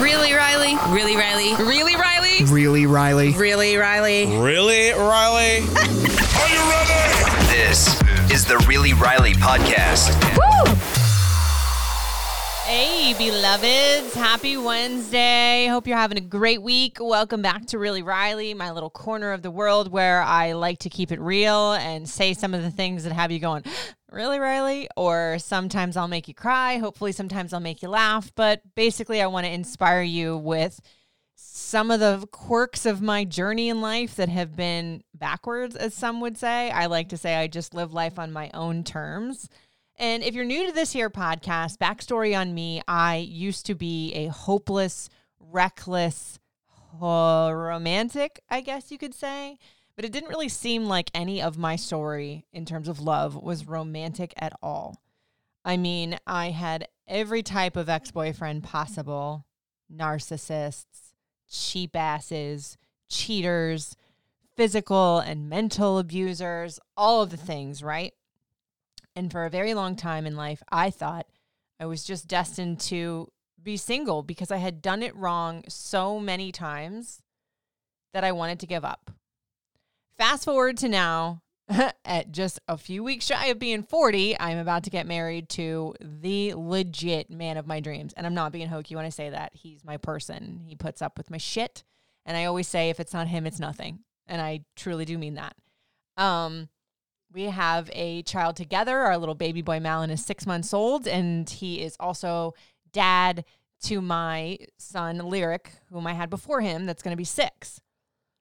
Really, Riley? Really, Riley? Really, Riley? Really, Riley? Really, Riley? Really, Riley? Are you ready? This is the Really Riley podcast. Hey, beloveds. Happy Wednesday. Hope you're having a great week. Welcome back to Really Riley, my little corner of the world where I like to keep it real and say some of the things that have you going, Really, Riley? Or sometimes I'll make you cry. Hopefully, sometimes I'll make you laugh. But basically, I want to inspire you with some of the quirks of my journey in life that have been backwards, as some would say. I like to say I just live life on my own terms. And if you're new to this here podcast, backstory on me, I used to be a hopeless, reckless, romantic, I guess you could say. But it didn't really seem like any of my story in terms of love was romantic at all. I mean, I had every type of ex boyfriend possible narcissists, cheap asses, cheaters, physical and mental abusers, all of the things, right? And for a very long time in life, I thought I was just destined to be single because I had done it wrong so many times that I wanted to give up. Fast forward to now, at just a few weeks shy of being 40, I'm about to get married to the legit man of my dreams. And I'm not being hokey when I say that. He's my person. He puts up with my shit. And I always say, if it's not him, it's nothing. And I truly do mean that. Um, we have a child together. Our little baby boy Malin is six months old, and he is also dad to my son Lyric, whom I had before him, that's going to be six.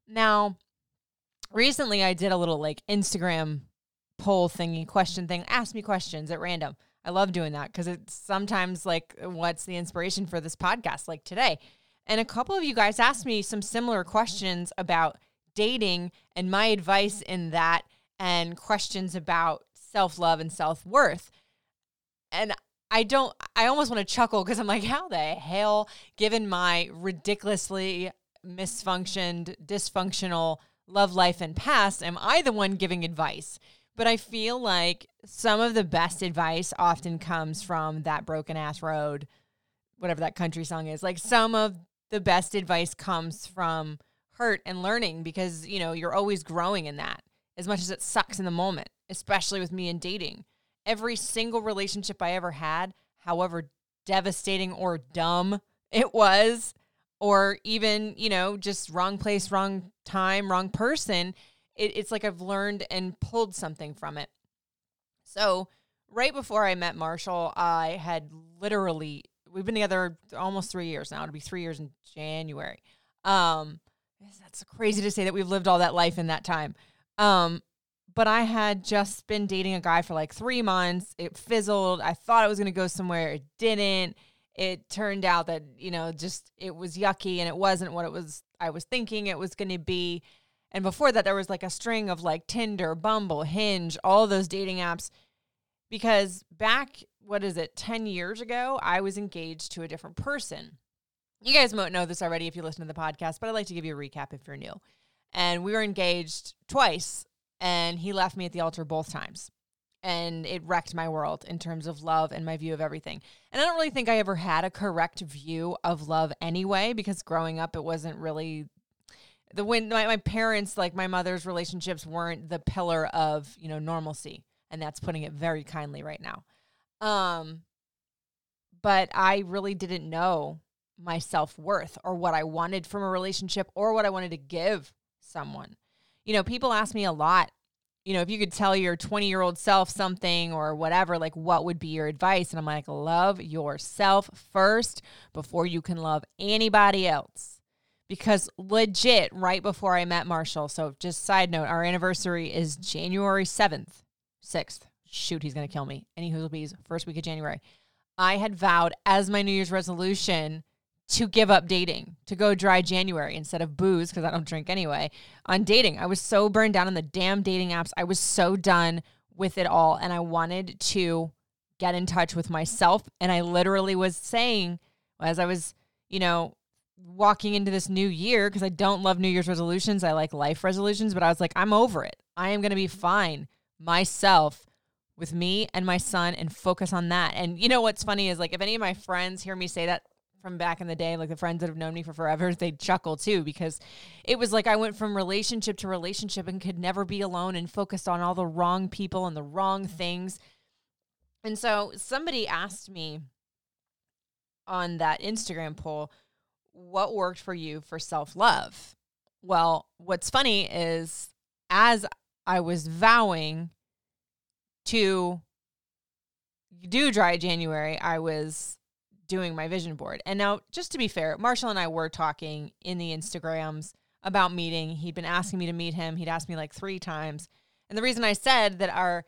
Now, recently I did a little like Instagram poll thingy, question thing, ask me questions at random. I love doing that because it's sometimes like what's the inspiration for this podcast, like today. And a couple of you guys asked me some similar questions about dating and my advice in that and questions about self love and self worth. And I don't, I almost want to chuckle because I'm like, how the hell, given my ridiculously misfunctioned, dysfunctional love life and past, am I the one giving advice? But I feel like some of the best advice often comes from that broken ass road, whatever that country song is. Like some of the best advice comes from hurt and learning because, you know, you're always growing in that as much as it sucks in the moment, especially with me and dating. Every single relationship I ever had, however devastating or dumb it was, or even, you know, just wrong place, wrong time, wrong person, it, it's like I've learned and pulled something from it. So, right before I met Marshall, I had literally, we've been together almost three years now. It'll be three years in January. Um, that's crazy to say that we've lived all that life in that time. Um, but I had just been dating a guy for like three months. It fizzled. I thought it was going to go somewhere. It didn't. It turned out that, you know, just it was yucky and it wasn't what it was I was thinking it was going to be. And before that, there was like a string of like Tinder, Bumble, Hinge, all those dating apps. Because back, what is it, 10 years ago, I was engaged to a different person. You guys might know this already if you listen to the podcast, but I'd like to give you a recap if you're new and we were engaged twice and he left me at the altar both times. And it wrecked my world in terms of love and my view of everything. And i don't really think i ever had a correct view of love anyway because growing up it wasn't really the when my, my parents like my mother's relationships weren't the pillar of you know normalcy. And that's putting it very kindly right now. Um but i really didn't know my self-worth or what i wanted from a relationship or what i wanted to give someone. You know, people ask me a lot, you know, if you could tell your 20 year old self something or whatever, like what would be your advice? And I'm like, love yourself first before you can love anybody else. Because legit, right before I met Marshall, so just side note, our anniversary is January 7th, 6th. Shoot, he's going to kill me. Any Hoozlebees, first week of January. I had vowed as my New Year's resolution to give up dating, to go dry January instead of booze because I don't drink anyway. On dating, I was so burned down on the damn dating apps. I was so done with it all and I wanted to get in touch with myself and I literally was saying as I was, you know, walking into this new year because I don't love New Year's resolutions. I like life resolutions, but I was like, I'm over it. I am going to be fine myself with me and my son and focus on that. And you know what's funny is like if any of my friends hear me say that from back in the day, like the friends that have known me for forever, they'd chuckle too because it was like I went from relationship to relationship and could never be alone and focused on all the wrong people and the wrong mm-hmm. things. And so somebody asked me on that Instagram poll, what worked for you for self love? Well, what's funny is as I was vowing to do dry January, I was doing my vision board. And now, just to be fair, Marshall and I were talking in the Instagrams about meeting. He'd been asking me to meet him. He'd asked me like three times. And the reason I said that our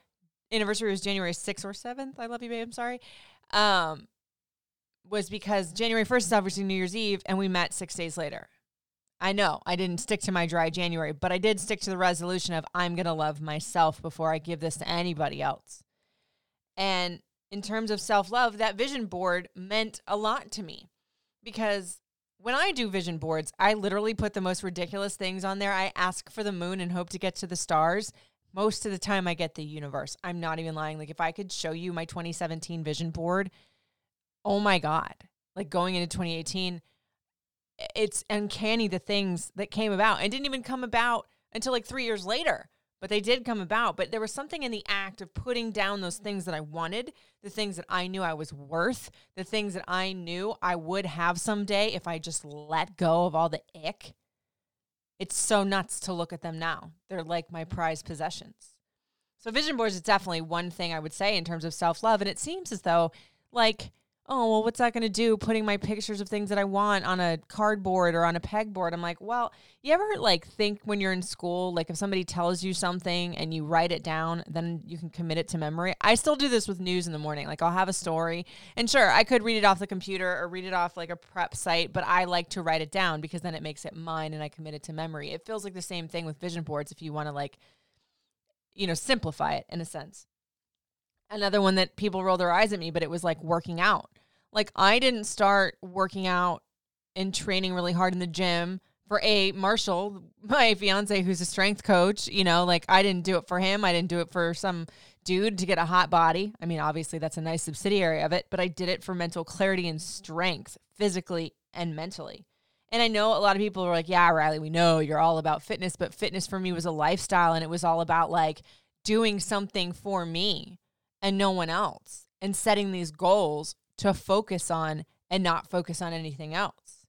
anniversary was January 6th or 7th, I love you, babe, I'm sorry, um, was because January 1st is obviously New Year's Eve, and we met six days later. I know I didn't stick to my dry January, but I did stick to the resolution of I'm going to love myself before I give this to anybody else. And in terms of self love, that vision board meant a lot to me because when I do vision boards, I literally put the most ridiculous things on there. I ask for the moon and hope to get to the stars. Most of the time, I get the universe. I'm not even lying. Like, if I could show you my 2017 vision board, oh my God, like going into 2018, it's uncanny the things that came about and didn't even come about until like three years later but they did come about. But there was something in the act of putting down those things that I wanted, the things that I knew I was worth, the things that I knew I would have someday if I just let go of all the ick. It's so nuts to look at them now. They're like my prized possessions. So, vision boards is definitely one thing I would say in terms of self love. And it seems as though, like, oh, well, what's that going to do? Putting my pictures of things that I want on a cardboard or on a pegboard. I'm like, well, you ever like think when you're in school, like if somebody tells you something and you write it down, then you can commit it to memory. I still do this with news in the morning. Like I'll have a story and sure, I could read it off the computer or read it off like a prep site, but I like to write it down because then it makes it mine and I commit it to memory. It feels like the same thing with vision boards if you want to like, you know, simplify it in a sense another one that people roll their eyes at me, but it was like working out. Like I didn't start working out and training really hard in the gym for a Marshall, my fiance who's a strength coach, you know, like I didn't do it for him. I didn't do it for some dude to get a hot body. I mean, obviously that's a nice subsidiary of it, but I did it for mental clarity and strength, physically and mentally. And I know a lot of people are like, yeah, Riley, we know you're all about fitness, but fitness for me was a lifestyle and it was all about like doing something for me and no one else and setting these goals to focus on and not focus on anything else.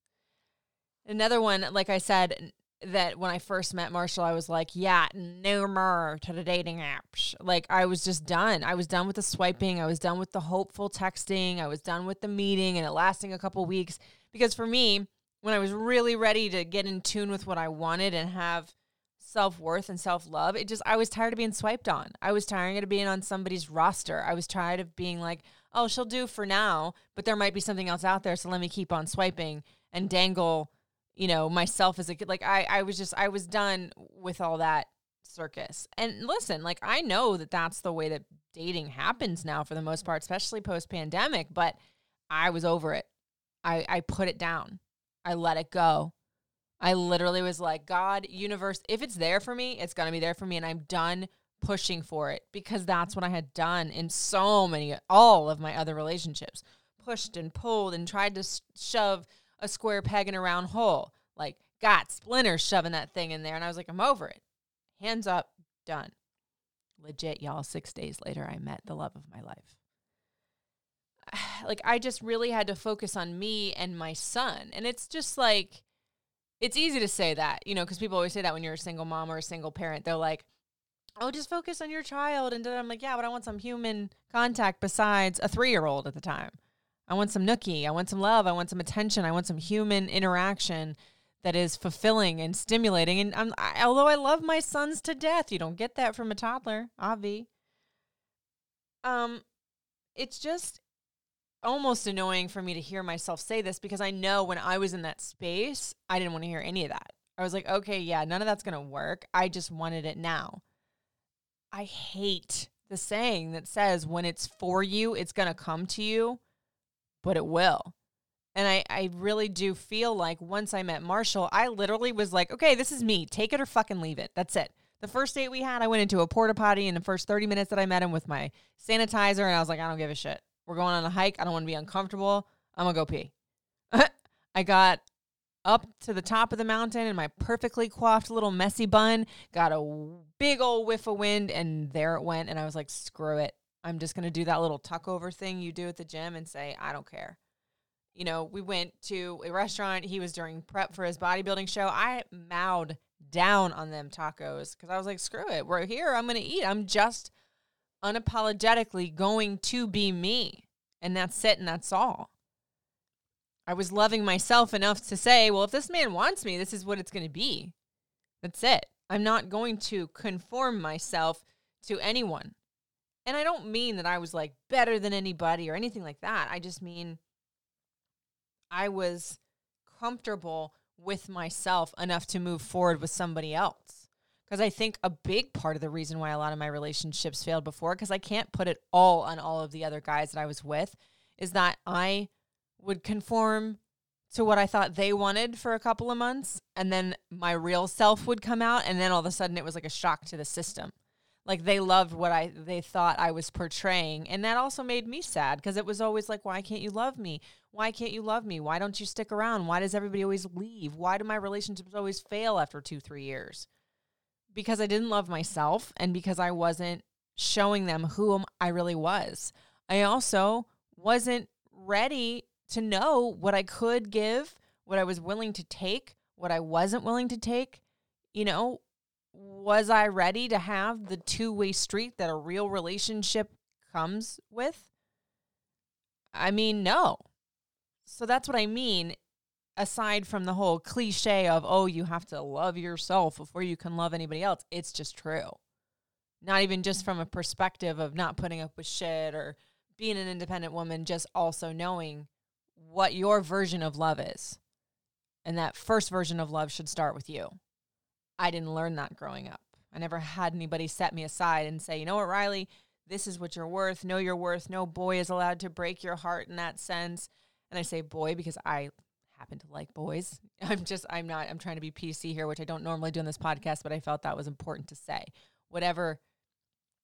Another one, like I said, that when I first met Marshall, I was like, yeah, no more to the dating apps. Like I was just done. I was done with the swiping. I was done with the hopeful texting. I was done with the meeting and it lasting a couple weeks. Because for me, when I was really ready to get in tune with what I wanted and have self worth and self love, it just, I was tired of being swiped on. I was tired of being on somebody's roster. I was tired of being like, oh, she'll do for now, but there might be something else out there. So let me keep on swiping and dangle, you know, myself as a kid. Like I, I was just, I was done with all that circus. And listen, like I know that that's the way that dating happens now for the most part, especially post pandemic, but I was over it. I, I put it down. I let it go. I literally was like, God, universe, if it's there for me, it's going to be there for me. And I'm done pushing for it because that's what I had done in so many, all of my other relationships. Pushed and pulled and tried to shove a square peg in a round hole. Like, got splinters shoving that thing in there. And I was like, I'm over it. Hands up, done. Legit, y'all. Six days later, I met the love of my life. Like, I just really had to focus on me and my son. And it's just like, it's easy to say that, you know, because people always say that when you're a single mom or a single parent. They're like, oh, just focus on your child. And I'm like, yeah, but I want some human contact besides a three year old at the time. I want some nookie. I want some love. I want some attention. I want some human interaction that is fulfilling and stimulating. And I'm, I, although I love my sons to death, you don't get that from a toddler, Avi. Um, it's just almost annoying for me to hear myself say this because I know when I was in that space, I didn't want to hear any of that. I was like, okay, yeah, none of that's going to work. I just wanted it now. I hate the saying that says when it's for you, it's going to come to you, but it will. And I, I really do feel like once I met Marshall, I literally was like, okay, this is me. Take it or fucking leave it. That's it. The first date we had, I went into a porta potty in the first 30 minutes that I met him with my sanitizer, and I was like, I don't give a shit. We're going on a hike. I don't want to be uncomfortable. I'm going to go pee. I got up to the top of the mountain in my perfectly coiffed little messy bun, got a big old whiff of wind, and there it went. And I was like, screw it. I'm just going to do that little tuck over thing you do at the gym and say, I don't care. You know, we went to a restaurant. He was during prep for his bodybuilding show. I mowed down on them tacos because I was like, screw it. We're here. I'm going to eat. I'm just unapologetically going to be me. And that's it. And that's all. I was loving myself enough to say, well, if this man wants me, this is what it's going to be. That's it. I'm not going to conform myself to anyone. And I don't mean that I was like better than anybody or anything like that. I just mean I was comfortable with myself enough to move forward with somebody else. Because I think a big part of the reason why a lot of my relationships failed before, because I can't put it all on all of the other guys that I was with, is that I would conform to what I thought they wanted for a couple of months. And then my real self would come out. And then all of a sudden it was like a shock to the system. Like they loved what I they thought I was portraying. And that also made me sad because it was always like, why can't you love me? Why can't you love me? Why don't you stick around? Why does everybody always leave? Why do my relationships always fail after two, three years? Because I didn't love myself and because I wasn't showing them who um, I really was. I also wasn't ready to know what I could give, what I was willing to take, what I wasn't willing to take. You know, was I ready to have the two way street that a real relationship comes with? I mean, no. So that's what I mean. Aside from the whole cliche of, oh, you have to love yourself before you can love anybody else, it's just true. Not even just from a perspective of not putting up with shit or being an independent woman, just also knowing what your version of love is. And that first version of love should start with you. I didn't learn that growing up. I never had anybody set me aside and say, you know what, Riley, this is what you're worth. Know your worth. No boy is allowed to break your heart in that sense. And I say boy because I happen to like boys. I'm just, I'm not, I'm trying to be PC here, which I don't normally do in this podcast, but I felt that was important to say. Whatever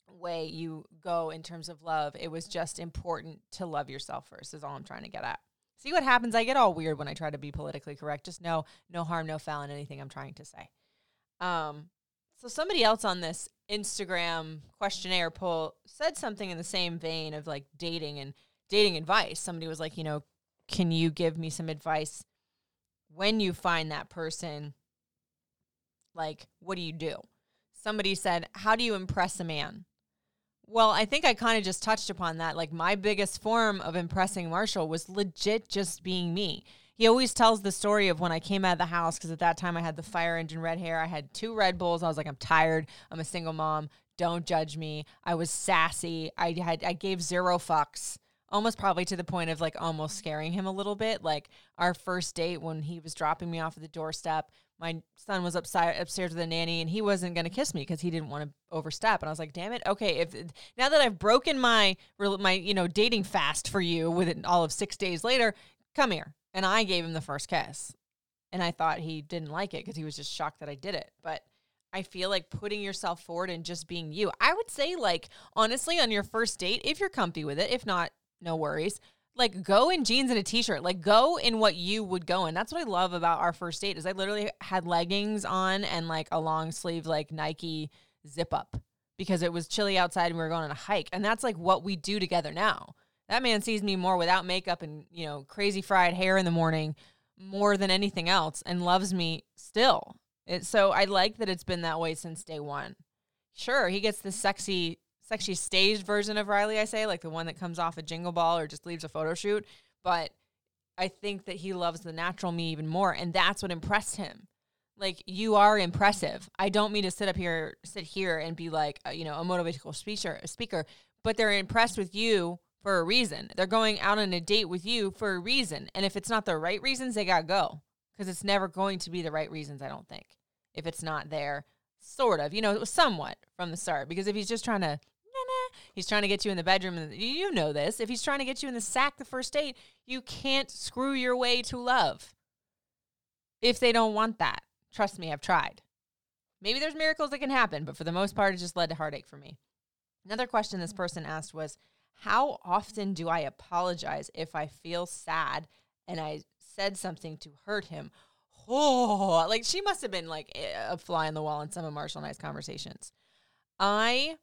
way you go in terms of love, it was just important to love yourself first, is all I'm trying to get at. See what happens. I get all weird when I try to be politically correct. Just know no harm, no foul in anything I'm trying to say. Um, so somebody else on this Instagram questionnaire poll said something in the same vein of like dating and dating advice. Somebody was like, you know, can you give me some advice when you find that person? Like, what do you do? Somebody said, how do you impress a man? Well, I think I kind of just touched upon that. Like my biggest form of impressing Marshall was legit just being me. He always tells the story of when I came out of the house because at that time I had the fire engine red hair. I had two Red Bulls. I was like, I'm tired. I'm a single mom. Don't judge me. I was sassy. I had I gave zero fucks. Almost probably to the point of like almost scaring him a little bit. Like our first date when he was dropping me off at the doorstep, my son was upside, upstairs with a nanny and he wasn't going to kiss me because he didn't want to overstep. And i was like damn it. Okay if now that i've broken my my you know dating fast for you with it all of six days later come here. And i gave him the first kiss. And i thought he didn't like it because he was just shocked that i did it. But I feel like putting yourself forward and just being you. I would say, like, honestly, on your first date, if you're comfy with it, if not, no worries like go in jeans and a t-shirt like go in what you would go in. That's what i love about our first date is i literally had leggings on and like a long sleeve like nike zip up because it was chilly outside and we were going on a hike and that's like what we do together now. That man sees me more without makeup and you know crazy fried hair in the morning more than anything else and loves me still. It, so i like that it's been that way since day one. Sure he gets the sexy it's actually staged version of Riley, I say, like the one that comes off a jingle ball or just leaves a photo shoot. But I think that he loves the natural me even more. And that's what impressed him. Like you are impressive. I don't mean to sit up here, sit here and be like, uh, you know, a motivational speaker, speaker, but they're impressed with you for a reason. They're going out on a date with you for a reason. And if it's not the right reasons, they got to go because it's never going to be the right reasons, I don't think. If it's not there, sort of, you know, somewhat from the start. Because if he's just trying to, he's trying to get you in the bedroom, and you know this. If he's trying to get you in the sack the first date, you can't screw your way to love if they don't want that. Trust me, I've tried. Maybe there's miracles that can happen, but for the most part, it just led to heartache for me. Another question this person asked was How often do I apologize if I feel sad and I said something to hurt him? Oh, like she must have been like a fly on the wall in some of Marshall and I's conversations. I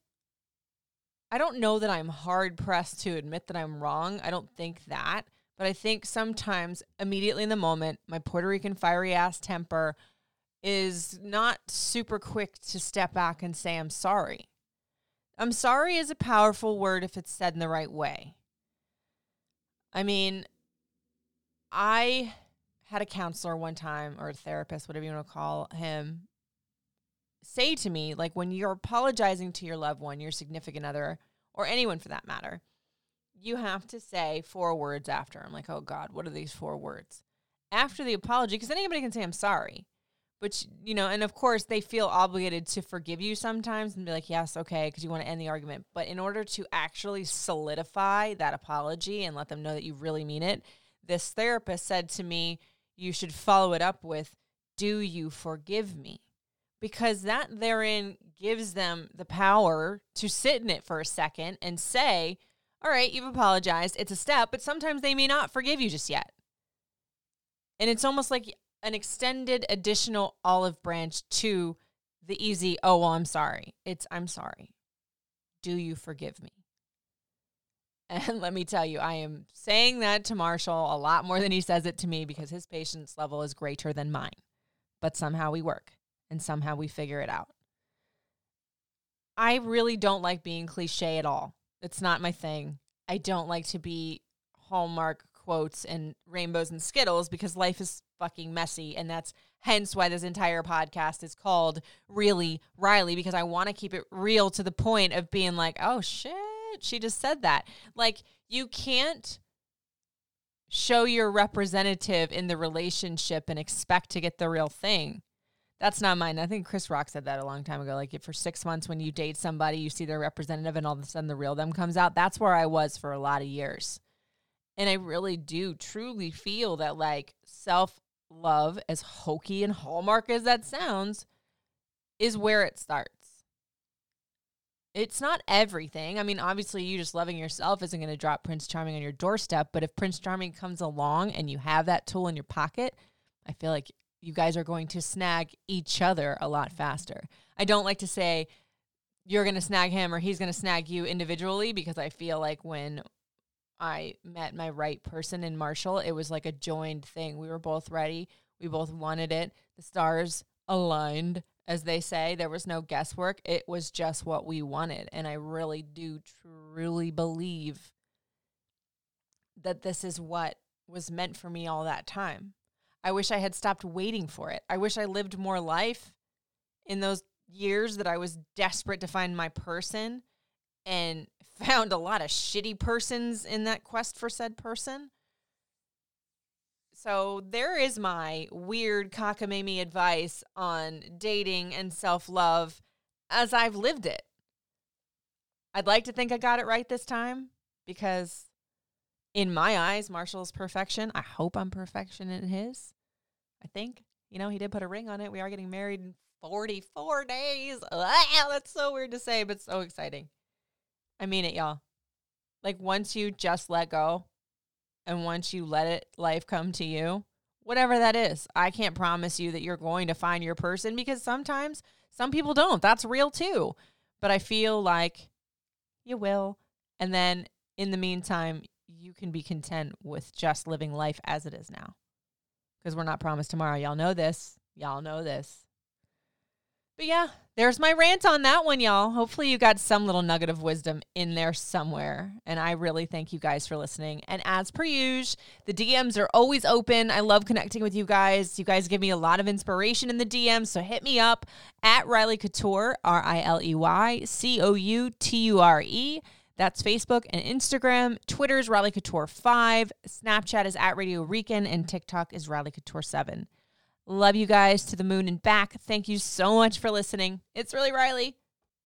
I don't know that I'm hard pressed to admit that I'm wrong. I don't think that. But I think sometimes immediately in the moment, my Puerto Rican fiery ass temper is not super quick to step back and say, I'm sorry. I'm sorry is a powerful word if it's said in the right way. I mean, I had a counselor one time or a therapist, whatever you want to call him, say to me, like, when you're apologizing to your loved one, your significant other, or anyone for that matter, you have to say four words after. I'm like, oh God, what are these four words? After the apology, because anybody can say, I'm sorry. But, you know, and of course, they feel obligated to forgive you sometimes and be like, yes, okay, because you want to end the argument. But in order to actually solidify that apology and let them know that you really mean it, this therapist said to me, you should follow it up with, do you forgive me? Because that therein gives them the power to sit in it for a second and say, all right, you've apologized. It's a step, but sometimes they may not forgive you just yet. And it's almost like an extended additional olive branch to the easy, oh, well, I'm sorry. It's, I'm sorry. Do you forgive me? And let me tell you, I am saying that to Marshall a lot more than he says it to me because his patience level is greater than mine. But somehow we work and somehow we figure it out. I really don't like being cliche at all. It's not my thing. I don't like to be Hallmark quotes and rainbows and skittles because life is fucking messy and that's hence why this entire podcast is called really riley because i want to keep it real to the point of being like oh shit she just said that like you can't show your representative in the relationship and expect to get the real thing that's not mine. I think Chris Rock said that a long time ago. Like, for six months when you date somebody, you see their representative, and all of a sudden the real them comes out. That's where I was for a lot of years. And I really do truly feel that like self love, as hokey and hallmark as that sounds, is where it starts. It's not everything. I mean, obviously, you just loving yourself isn't going to drop Prince Charming on your doorstep. But if Prince Charming comes along and you have that tool in your pocket, I feel like you guys are going to snag each other a lot faster. I don't like to say you're going to snag him or he's going to snag you individually because I feel like when I met my right person in Marshall, it was like a joined thing. We were both ready. We both wanted it. The stars aligned, as they say. There was no guesswork. It was just what we wanted. And I really do truly believe that this is what was meant for me all that time. I wish I had stopped waiting for it. I wish I lived more life in those years that I was desperate to find my person and found a lot of shitty persons in that quest for said person. So there is my weird cockamamie advice on dating and self-love as I've lived it. I'd like to think I got it right this time because in my eyes, Marshall's perfection. I hope I'm perfection in his. I think. You know, he did put a ring on it. We are getting married in 44 days. Ah, that's so weird to say, but so exciting. I mean it, y'all. Like once you just let go and once you let it life come to you, whatever that is, I can't promise you that you're going to find your person because sometimes some people don't. That's real too. But I feel like you will. And then in the meantime, you can be content with just living life as it is now. Because we're not promised tomorrow. Y'all know this. Y'all know this. But yeah, there's my rant on that one, y'all. Hopefully, you got some little nugget of wisdom in there somewhere. And I really thank you guys for listening. And as per usual, the DMs are always open. I love connecting with you guys. You guys give me a lot of inspiration in the DMs. So hit me up at Riley Couture, R I L E Y C O U T U R E. That's Facebook and Instagram. Twitter's Riley Couture 5. Snapchat is at Radio Rican, and TikTok is Riley Couture 7. Love you guys to the moon and back. Thank you so much for listening. It's really Riley.